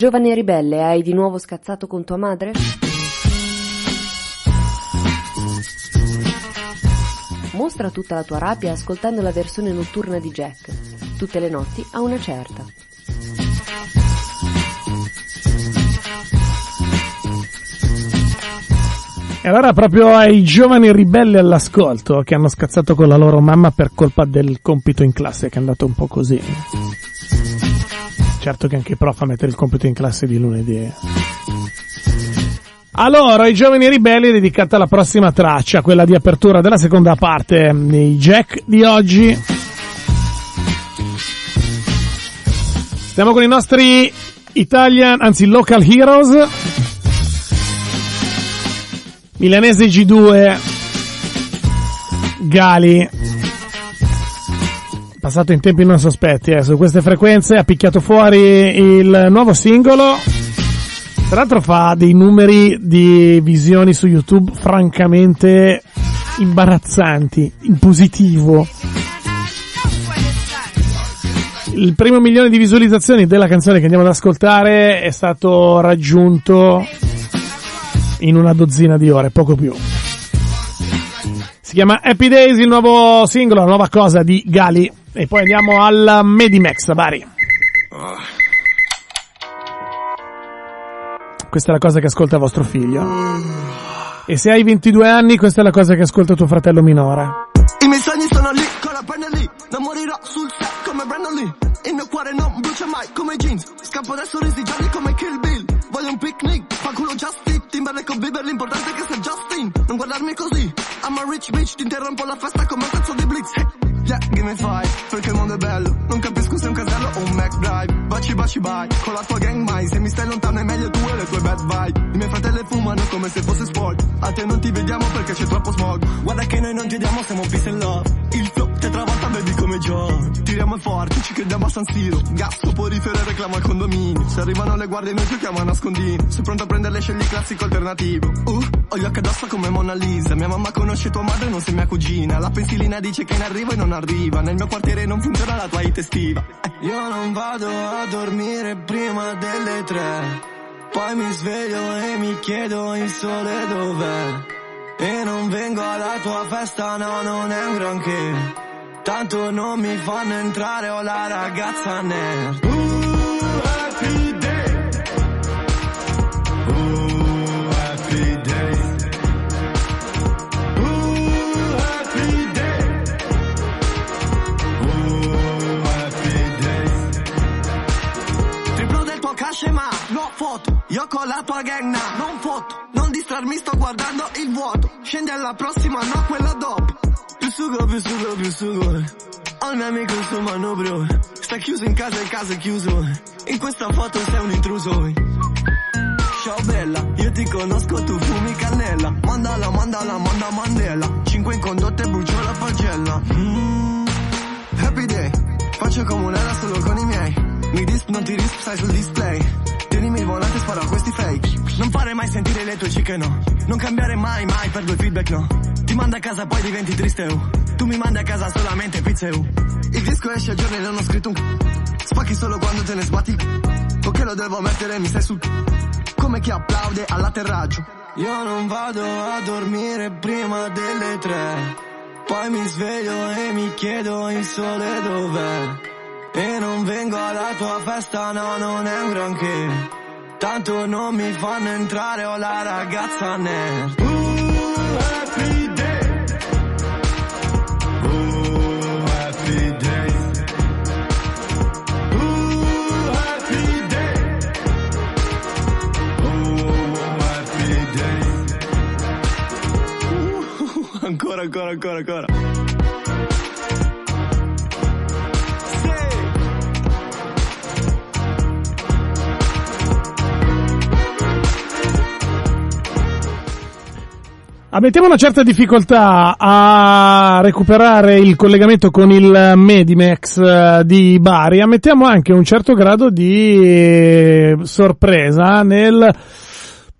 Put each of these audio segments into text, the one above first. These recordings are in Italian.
Giovane ribelle, hai di nuovo scazzato con tua madre? Mostra tutta la tua rabbia ascoltando la versione notturna di Jack, tutte le notti a una certa. E allora proprio ai giovani ribelli all'ascolto che hanno scazzato con la loro mamma per colpa del compito in classe che è andato un po' così. Certo che anche i prof a mettere il compito in classe di lunedì. Allora, ai giovani ribelli dedicata la prossima traccia, quella di apertura della seconda parte dei Jack di oggi. Stiamo con i nostri Italian, anzi local heroes. Milanese G2 Gali passato in tempi non sospetti eh, su queste frequenze ha picchiato fuori il nuovo singolo tra l'altro fa dei numeri di visioni su YouTube francamente imbarazzanti in positivo il primo milione di visualizzazioni della canzone che andiamo ad ascoltare è stato raggiunto in una dozzina di ore, poco più. Si chiama Happy Days, il nuovo singolo, la nuova cosa di Gali. E poi andiamo al Medimax, Bari. Questa è la cosa che ascolta vostro figlio. E se hai 22 anni, questa è la cosa che ascolta tuo fratello minore. I miei sogni sono lì, con la penna lì, non morirò sul set come Brandon Lee. Il mio cuore non brucia mai come jeans, scappo da sorrisi gialli come Kill Bill. Voglio un picnic, fa culo Justin, Timberlake con Bieber, l'importante è che sei Justin. Non guardarmi così, I'm a rich bitch, ti interrompo la festa come un pezzo di Blitz. Yeah, give me five, perché il mondo è bello. Non capisco se è un casello o un Mac Drive. Baci baci bye, con la tua gang mai, se mi stai lontano è meglio tu e le tue bad vibe. I miei fratelli fumano come se fosse sport, a te non ti vediamo perché c'è troppo smog. Guarda che noi non ti diamo, siamo peace and love. Il flow ti travolta, vedi come John. Tiriamo forte, ci crediamo a San Siro. Gas, soporifero reclama il condominio. Se arrivano le guardie noi giochiamo a nascondino. Sei pronto a prenderle, scegli classico alternativo. Uh, ho gli occhi addosso come Mona Lisa. Mia mamma conosce tua madre, non sei mia cugina. La pensilina dice che in arrivo e non arriva. Nel mio quartiere non funziona la tua hit estiva. Eh. Io non vado a dormire prima delle tre. Poi mi sveglio e mi chiedo il sole dov'è. E non vengo alla tua festa, no, non è un granché. Tanto non mi fanno entrare, ho la ragazza nerd. Triplo del tuo cash ma no foto. Io con la tua gang nah, non foto. Non distrarmi sto guardando il vuoto. Scendi alla prossima no quella dopo. Più sugo più sugo più sugo. Ho mio amico il suo manubrio Sta chiuso in casa e il caso è chiuso. In questa foto sei un intruso. Ciao bella, io ti conosco, tu fumi cannella Mandala, mandala, manda Mandela. Cinque in condotta e brucio la pagella. Mm. Happy day, faccio comunella solo con i miei Mi disp, non ti risp, sai sul display Tienimi il volante, sparo a questi fake Non fare mai sentire le tue cicche no Non cambiare mai, mai per due feedback no Ti manda a casa poi diventi triste oh. Tu mi mandi a casa solamente pizze oh. Il disco esce a giorni e non ho scritto un c***o. Spacchi solo quando te ne sbatti. Ok lo devo mettere, mi stai sul c***o. Come chi applaude all'atterraggio Io non vado a dormire prima delle tre Poi mi sveglio e mi chiedo il sole dov'è E non vengo alla tua festa, no, non è un granché. Tanto non mi fanno entrare, ho la ragazza nerd happy day. Happy day. Happy day. Happy day. Ancora, ancora, ancora, ancora Abbiamo una certa difficoltà a recuperare il collegamento con il Medimex eh, di Bari, ammettiamo anche un certo grado di eh, sorpresa nel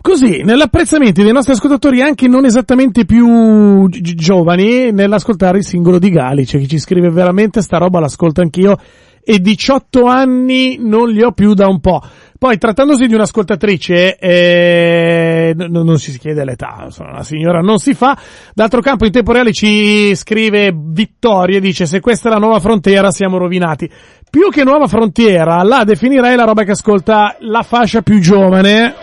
così, nell'apprezzamento dei nostri ascoltatori anche non esattamente più gi- giovani nell'ascoltare il singolo di Gali, c'è chi ci scrive veramente sta roba l'ascolto anch'io e 18 anni non li ho più da un po'. Poi, trattandosi di un'ascoltatrice, eh, n- non si chiede l'età, insomma, la signora non si fa. D'altro campo, in tempo reale ci scrive Vittorio e dice se questa è la nuova frontiera siamo rovinati. Più che nuova frontiera, la definirei la roba che ascolta la fascia più giovane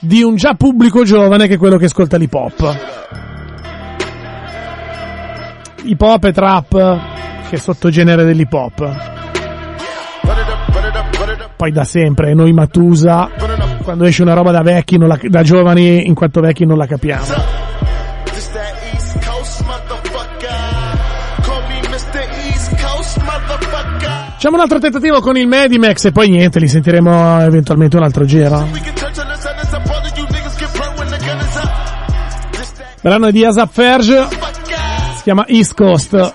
di un già pubblico giovane che è quello che ascolta l'hip hop. Hip hop e trap, che è sottogenere dell'hip hop. Poi da sempre, noi Matusa, quando esce una roba da vecchi, la- da giovani, in quanto vecchi non la capiamo. Facciamo un altro tentativo con il Medimax e poi niente, li sentiremo eventualmente un altro giro. Brano di Asap Ferge, si chiama East Coast.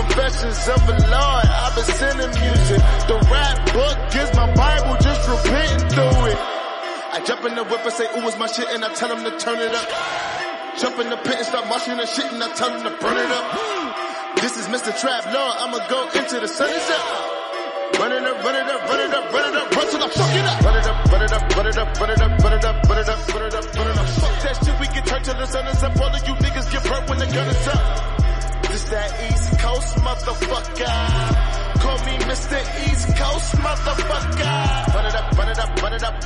Confessions of a Lord, I've been sending music. The rap book is my Bible, just repenting through it. I jump in the whip and say, ooh, it's my shit, and I tell them to turn it up. Jump in the pit and start marching and shit, and I tell them to burn it up. This is Mr. Trap Lord, I'ma go into the sun is up. Run it up, run it up, run it up, run it up, run till I fuck it up, run it up, run it up, run it up,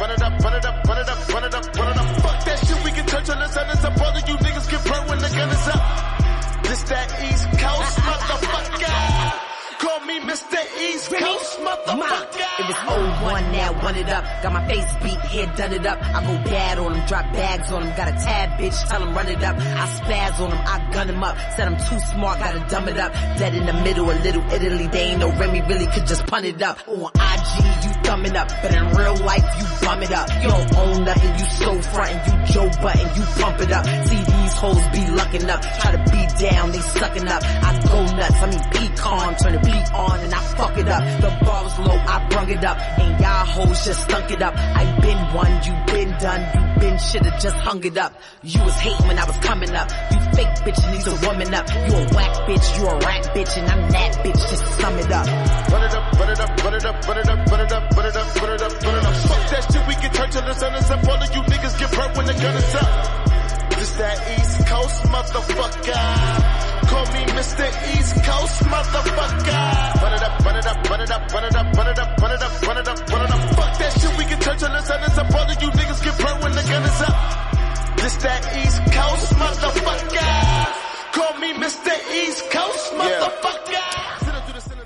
run it up, run it up, run it up, run it up, run it up, run it up. Fuck that shit, we can turn till the sun is up. All you niggas get burnt when the gun is up. This that East Coast motherfucker. Call me Mr. East Coast motherfucker. It was 01 now, run it up. Got my face beat, head done it up. I go bad on them, drop bags on them. Got a tab bitch, tell them run it up. I spaz on them, I gun them up. Said I'm too smart, gotta dumb it up. Dead in the middle, a little Italy. They ain't no Remy, really could just pun it up. On IG, it up. But in real life, you bum it up. You don't own nothing, you so frontin'. You Joe Button, you pump it up. See these hoes be luckin' up. Try to be down, they suckin' up. I go nuts, I mean pecan, turn the beat on and I fuck it up. The bar was low, I brung it up. And y'all hoes just stunk it up. I been one, you been done, you been shoulda just hung it up. You was hating when I was coming up. You fake bitch needs a woman up. You a whack bitch, you a rat bitch, and I'm that bitch, just sum it up. Run it up, run it up, run it up, run it up, run it up, run it up, run it up, run it up. Fuck that shit, we can turn till the sun is up. All of you niggas get burnt when the gun is up. This that East Coast motherfucker. Call me Mr. East Coast motherfucker. Run it up, run it up, run it up, run it up, run it up, run it up, run it up,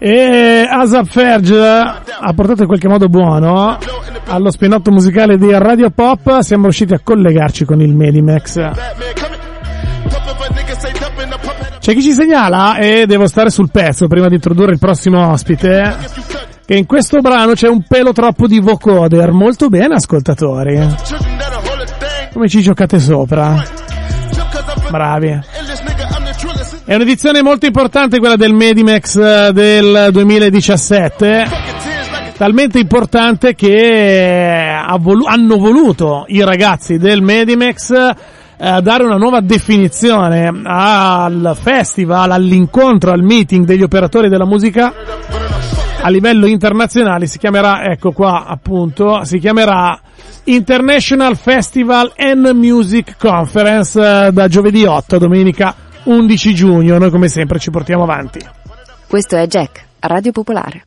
E Asap Ferge ha portato in qualche modo buono allo spinotto musicale di Radio Pop. Siamo riusciti a collegarci con il Medimax. C'è chi ci segnala, e devo stare sul pezzo prima di introdurre il prossimo ospite, che in questo brano c'è un pelo troppo di vocoder. Molto bene, ascoltatori. Come ci giocate sopra? Bravi. È un'edizione molto importante quella del Medimax eh, del 2017. Fucking tears like a talmente importante che volu- hanno voluto i ragazzi del Medimex eh, dare una nuova definizione al festival, all'incontro, al meeting degli operatori della musica a livello internazionale. Si chiamerà, ecco qua appunto, si chiamerà International Festival and Music Conference eh, da giovedì 8 a domenica 11 giugno. Noi come sempre ci portiamo avanti. Questo è Jack, Radio Popolare.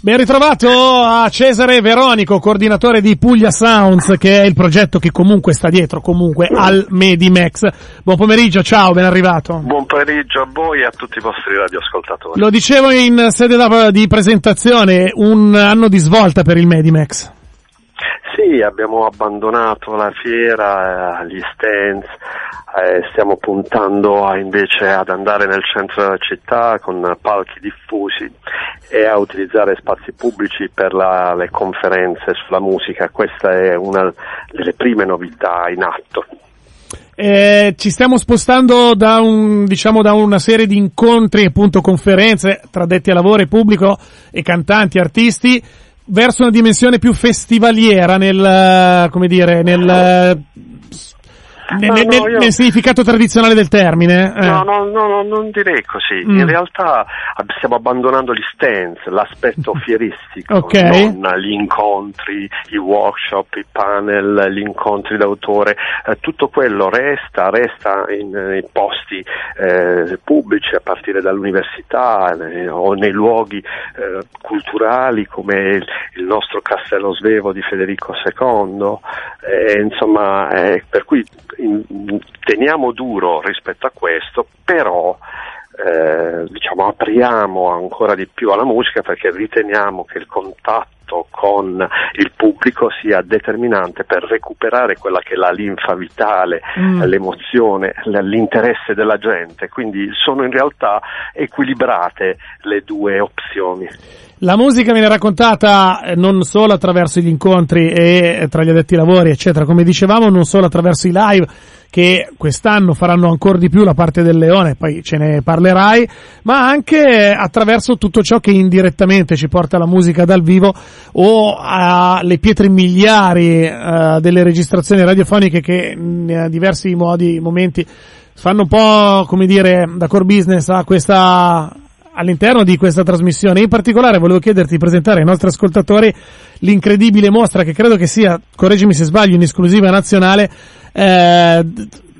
Ben ritrovato a Cesare Veronico, coordinatore di Puglia Sounds, che è il progetto che comunque sta dietro, comunque al Medimex. Buon pomeriggio, ciao, ben arrivato. Buon pomeriggio a voi e a tutti i vostri radioascoltatori. Lo dicevo in sede di presentazione, un anno di svolta per il Medimex. Sì, abbiamo abbandonato la fiera, eh, gli stands, eh, stiamo puntando a- invece ad andare nel centro della città con palchi diffusi e a utilizzare spazi pubblici per la- le conferenze sulla musica. Questa è una delle prime novità in atto. Eh, ci stiamo spostando da un, diciamo, da una serie di incontri, appunto, conferenze tra detti a lavoro, pubblico e cantanti, artisti, verso una dimensione più festivaliera nel, come dire, nel nel, No, nel- io- nel significato tradizionale del termine? Eh. No, no, no, no, non direi così. Mm. In realtà stiamo abbandonando gli stands, l'aspetto fieristico, Ok. non gli incontri, i workshop, i panel, gli incontri d'autore. Eh, tutto quello resta, resta in, nei posti eh, pubblici a partire dall'università eh, o nei luoghi eh, culturali come il, il nostro Castello Svevo di Federico II. Eh, insomma, eh, per cui in- teniamo duro rispetto a questo, però eh, diciamo apriamo ancora di più alla musica perché riteniamo che il contatto con il pubblico sia determinante per recuperare quella che è la linfa vitale, Mm. l'emozione, l'interesse della gente. Quindi sono in realtà equilibrate le due opzioni. La musica viene raccontata eh, non solo attraverso gli incontri e eh, tra gli addetti ai lavori, eccetera, come dicevamo, non solo attraverso i live che quest'anno faranno ancora di più la parte del leone, poi ce ne parlerai, ma anche attraverso tutto ciò che indirettamente ci porta alla musica dal vivo o alle pietre miliari eh, delle registrazioni radiofoniche che in diversi modi, momenti fanno un po' come dire da core business a questa all'interno di questa trasmissione. In particolare volevo chiederti di presentare ai nostri ascoltatori l'incredibile mostra che credo che sia, correggimi se sbaglio, in esclusiva nazionale, eh,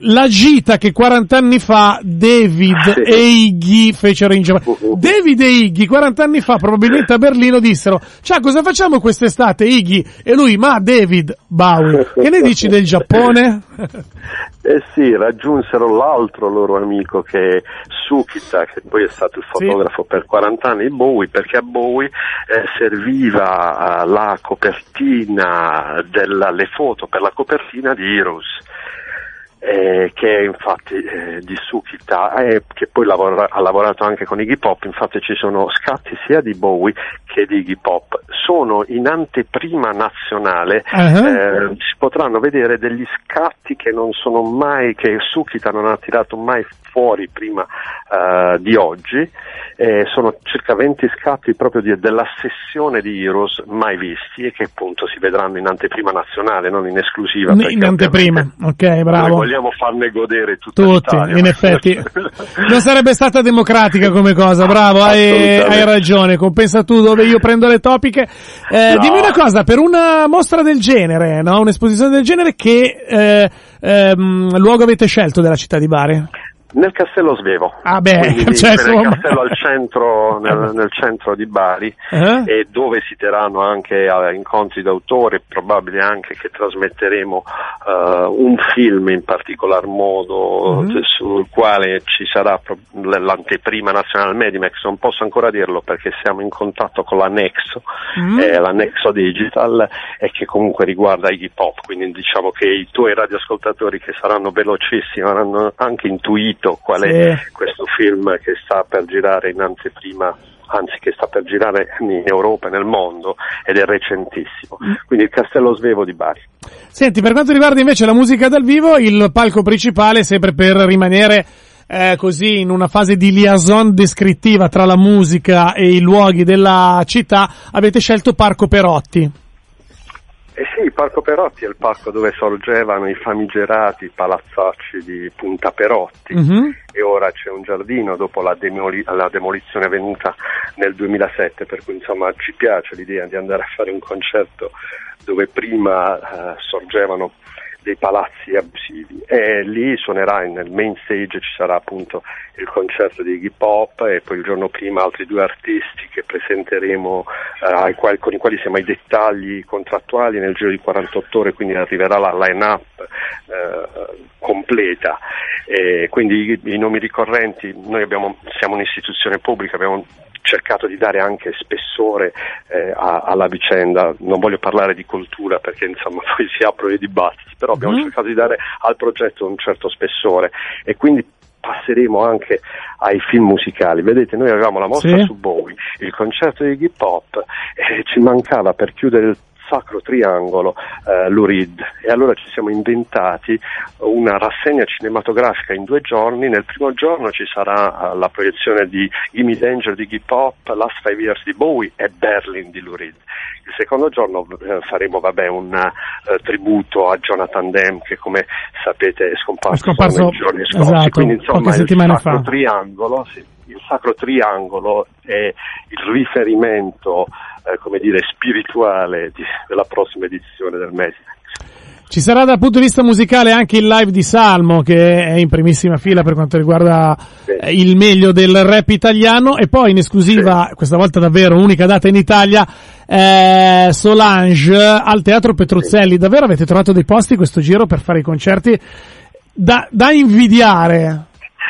la gita che 40 anni fa David Sì. e Iggy fecero in Giappone. Uh-uh. David e Iggy 40 anni fa probabilmente a Berlino dissero ciao cosa facciamo quest'estate Iggy? E lui ma David Bowie che ne dici del Giappone? Eh sì, raggiunsero l'altro loro amico che è Sukita, che poi è stato il Sì. fotografo per 40 anni Bowie, perché a Bowie eh, serviva eh, la copertina della, le foto per la copertina di Heroes. Eh, che è infatti eh, di Sukita, eh, che poi lavora- ha lavorato anche con Iggy Pop, infatti ci sono scatti sia di Bowie che di Iggy Pop. Sono in anteprima nazionale, Ah. eh, si potranno vedere degli scatti che non sono mai, che Sukita non ha tirato mai fuori prima eh, di oggi, eh, sono circa 20 scatti proprio di- della sessione di Heroes mai visti e che appunto si vedranno in anteprima nazionale, non in esclusiva. In perché anteprima, ok, bravo. Noi vogliamo farne godere tutta Tutti, l'Italia. in effetti. Non sarebbe stata democratica come cosa, bravo, hai, hai ragione, compensa tu dove io prendo le topiche. Eh, No. Dimmi una cosa, per una mostra del genere, no? un'esposizione del genere, che eh, ehm, luogo avete scelto della città di Bari? Nel Castello Svevo. Ah, beh, Quindi cioè, nel castello al centro, nel, nel centro di Bari Eh? e dove si terranno anche eh, incontri d'autore, probabile anche che trasmetteremo eh, un film in particolar modo Mhm. sul quale ci sarà l'anteprima nazionale Medimex, non posso ancora dirlo perché siamo in contatto con l'annexo, Mm. eh, l'annexo digital e che comunque riguarda Iggy Pop, quindi diciamo che i tuoi radioascoltatori che saranno velocissimi avranno anche intuito qual è Sì. questo film che sta per girare in anteprima anzi che sta per girare in Europa e nel mondo ed è recentissimo. Quindi il Castello Svevo di Bari. Senti, per quanto riguarda invece la musica dal vivo, il palco principale, sempre per rimanere eh, così in una fase di liaison descrittiva tra la musica e i luoghi della città, avete scelto Parco Perotti. Eh sì, il Parco Perotti è il parco dove sorgevano i famigerati palazzacci di Punta Perotti Mhm. e ora c'è un giardino dopo la, demoli- la demolizione avvenuta nel 2007, per cui insomma ci piace l'idea di andare a fare un concerto dove prima eh, sorgevano dei palazzi abusivi. E lì suonerà nel main stage ci sarà appunto il concerto di Iggy Pop e poi il giorno prima altri due artisti che presenteremo eh, con i quali siamo ai dettagli contrattuali nel giro di 48 ore quindi arriverà la line up eh, completa. E quindi i, i nomi ricorrenti noi abbiamo, siamo un'istituzione pubblica abbiamo cercato di dare anche spessore eh, a- alla vicenda. Non voglio parlare di cultura perché insomma poi si aprono i dibattiti, però abbiamo Mhm. cercato di dare al progetto un certo spessore e quindi passeremo anche ai film musicali. Vedete, noi avevamo la mostra Sì. su Bowie, il concerto di hip hop e ci mancava per chiudere il Sacro Triangolo eh, Lurid e allora ci siamo inventati una rassegna cinematografica in due giorni, nel primo giorno ci sarà uh, la proiezione di Gimme Danger di Iggy Pop, Last Five Years di Bowie e Berlin di Lurid. Il secondo giorno eh, faremo vabbè, un uh, tributo a Jonathan Demme che come sapete è scomparso, è scomparso nei giorni scorsi, esatto, quindi insomma il Sacro fa. Triangolo, sì, il Sacro Triangolo è il riferimento eh, come dire, spirituale di, della prossima edizione del Medimex. Ci sarà dal punto di vista musicale anche il live di Salmo che è in primissima fila per quanto riguarda eh, il meglio del rap italiano e poi in esclusiva, Sì. questa volta davvero unica data in Italia, eh, Solange al Teatro Petruzzelli. Davvero avete trovato dei posti questo giro per fare i concerti da, da invidiare?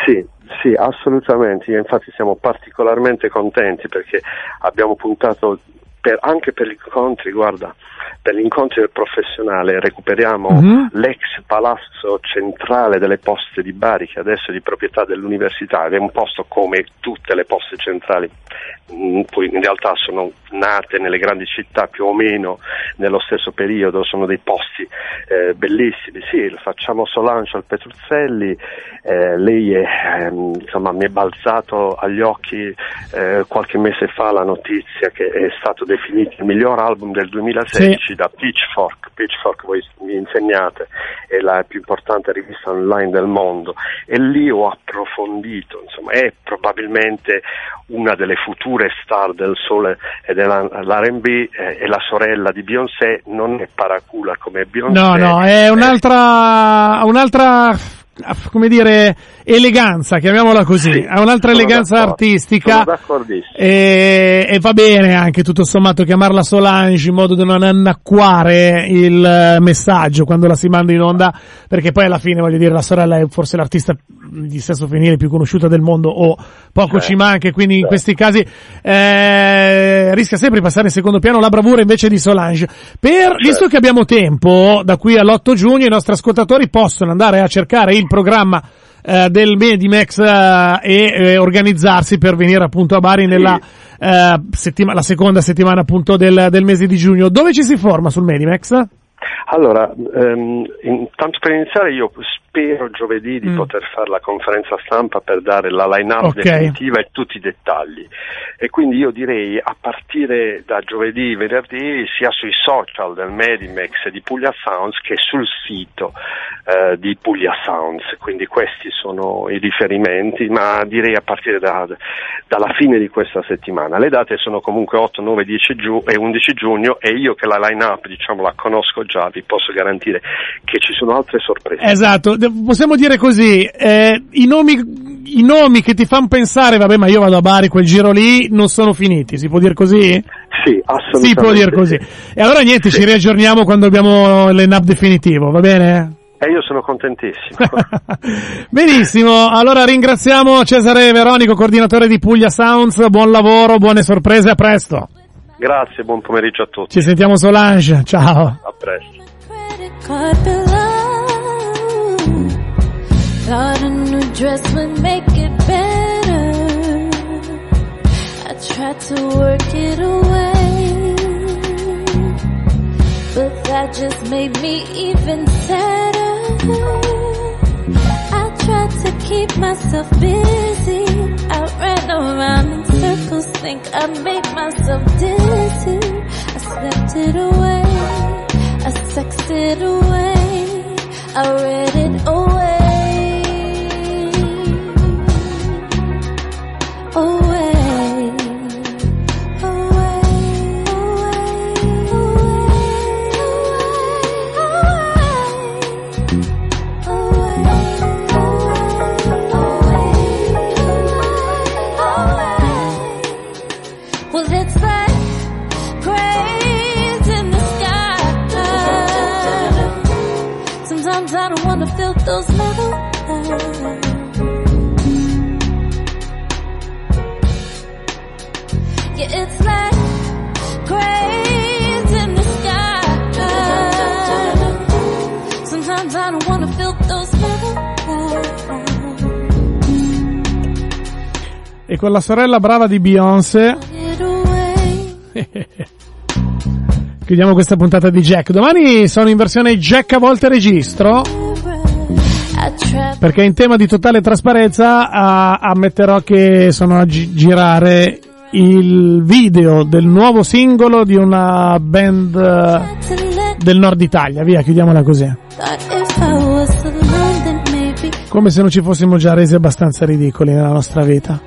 Sì, sì, assolutamente. Io infatti siamo particolarmente contenti perché abbiamo puntato per- anche per gli incontri, guarda, per gli incontri del professionale recuperiamo Mhm. l'ex palazzo centrale delle poste di Bari che adesso è di proprietà dell'università ed è un posto come tutte le poste centrali, poi in realtà sono nate nelle grandi città più o meno nello stesso periodo, sono dei posti eh, bellissimi. Sì, facciamo Solange al Petruzzelli, eh, lei è, ehm, insomma, mi è balzato agli occhi eh, qualche mese fa la notizia che è stato definito il miglior album del 2016 da Pitchfork. Pitchfork, voi mi insegnate, è la più importante rivista online del mondo e lì ho approfondito, insomma, è probabilmente una delle future star del sole e dell'R&B eh, è la sorella di Beyoncé, non è paracula come Beyoncé. No, no, è eh, un'altra, un'altra, come dire, eleganza, chiamiamola così, Sì, ha un'altra eleganza artistica. E, e va bene anche tutto sommato chiamarla Solange in modo da non annacquare il messaggio quando la si manda in onda, perché poi alla fine voglio dire la sorella è forse l'artista di sesso femminile più conosciuta del mondo o poco Certo, ci manca e quindi in certo. questi casi eh, rischia sempre di passare in secondo piano la bravura invece di Solange. Per, visto che abbiamo tempo, da qui all'8 giugno i nostri ascoltatori possono andare a cercare il programma eh, del Medimex eh, e eh, organizzarsi per venire appunto a Bari nella eh, settima- la seconda settimana appunto del, del mese di giugno. Dove ci si forma sul Medimex? Allora, ehm, intanto per iniziare io spero giovedì di Mm. poter fare la conferenza stampa per dare la line-up Ok. definitiva e tutti i dettagli. E quindi io direi a partire da giovedì, venerdì, sia sui social del Medimex e di Puglia Sounds che sul sito eh, di Puglia Sounds. Quindi questi sono i riferimenti, ma direi a partire da- dalla fine di questa settimana. Le date sono comunque 8, 9, 10 giu- e 11 giugno e io che la line-up diciamo la conosco già, vi posso garantire che ci sono altre sorprese. Esatto, possiamo dire così, eh, i nomi, i nomi che ti fanno pensare, vabbè ma io vado a Bari, quel giro lì, non sono finiti, si può dire così? Sì, assolutamente. Si può dire così. E allora niente, Sì. ci riaggiorniamo quando abbiamo l'ENAP definitivo, va bene? E io sono contentissimo. Benissimo, allora ringraziamo Cesare Veronico, coordinatore di Puglia Sounds, buon lavoro, buone sorprese, a presto. Grazie, buon pomeriggio a tutti. Ci sentiamo Solange, ciao. A presto. Thought a new dress would make it better. I tried to work it away, but that just made me even sadder. I tried to keep myself busy. I ran around in circles, think I made myself dizzy. I slept it away. I sexed it away. I read I don't wanna feel those metal eyes. Yeah, it's like cranes in the sky. Sometimes I don't wanna feel those metal eyes. E con la sorella brava di Beyoncé, chiudiamo questa puntata di Jack. Domani sono in versione Jack a volte registro. Perché in tema di totale trasparenza uh, ammetterò che sono a gi- girare il video del nuovo singolo di una band uh, del nord Italia. Via, chiudiamola così. Come se non ci fossimo già resi abbastanza ridicoli nella nostra vita.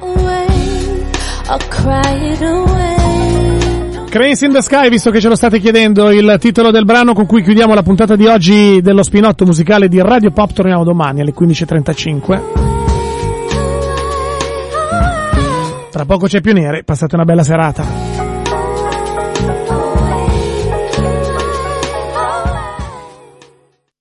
Cranes in the Sky, visto che ce lo state chiedendo, il titolo del brano con cui chiudiamo la puntata di oggi dello spinotto musicale di Radio Pop, torniamo domani alle 15.35. Tra poco c'è più nere, passate una bella serata.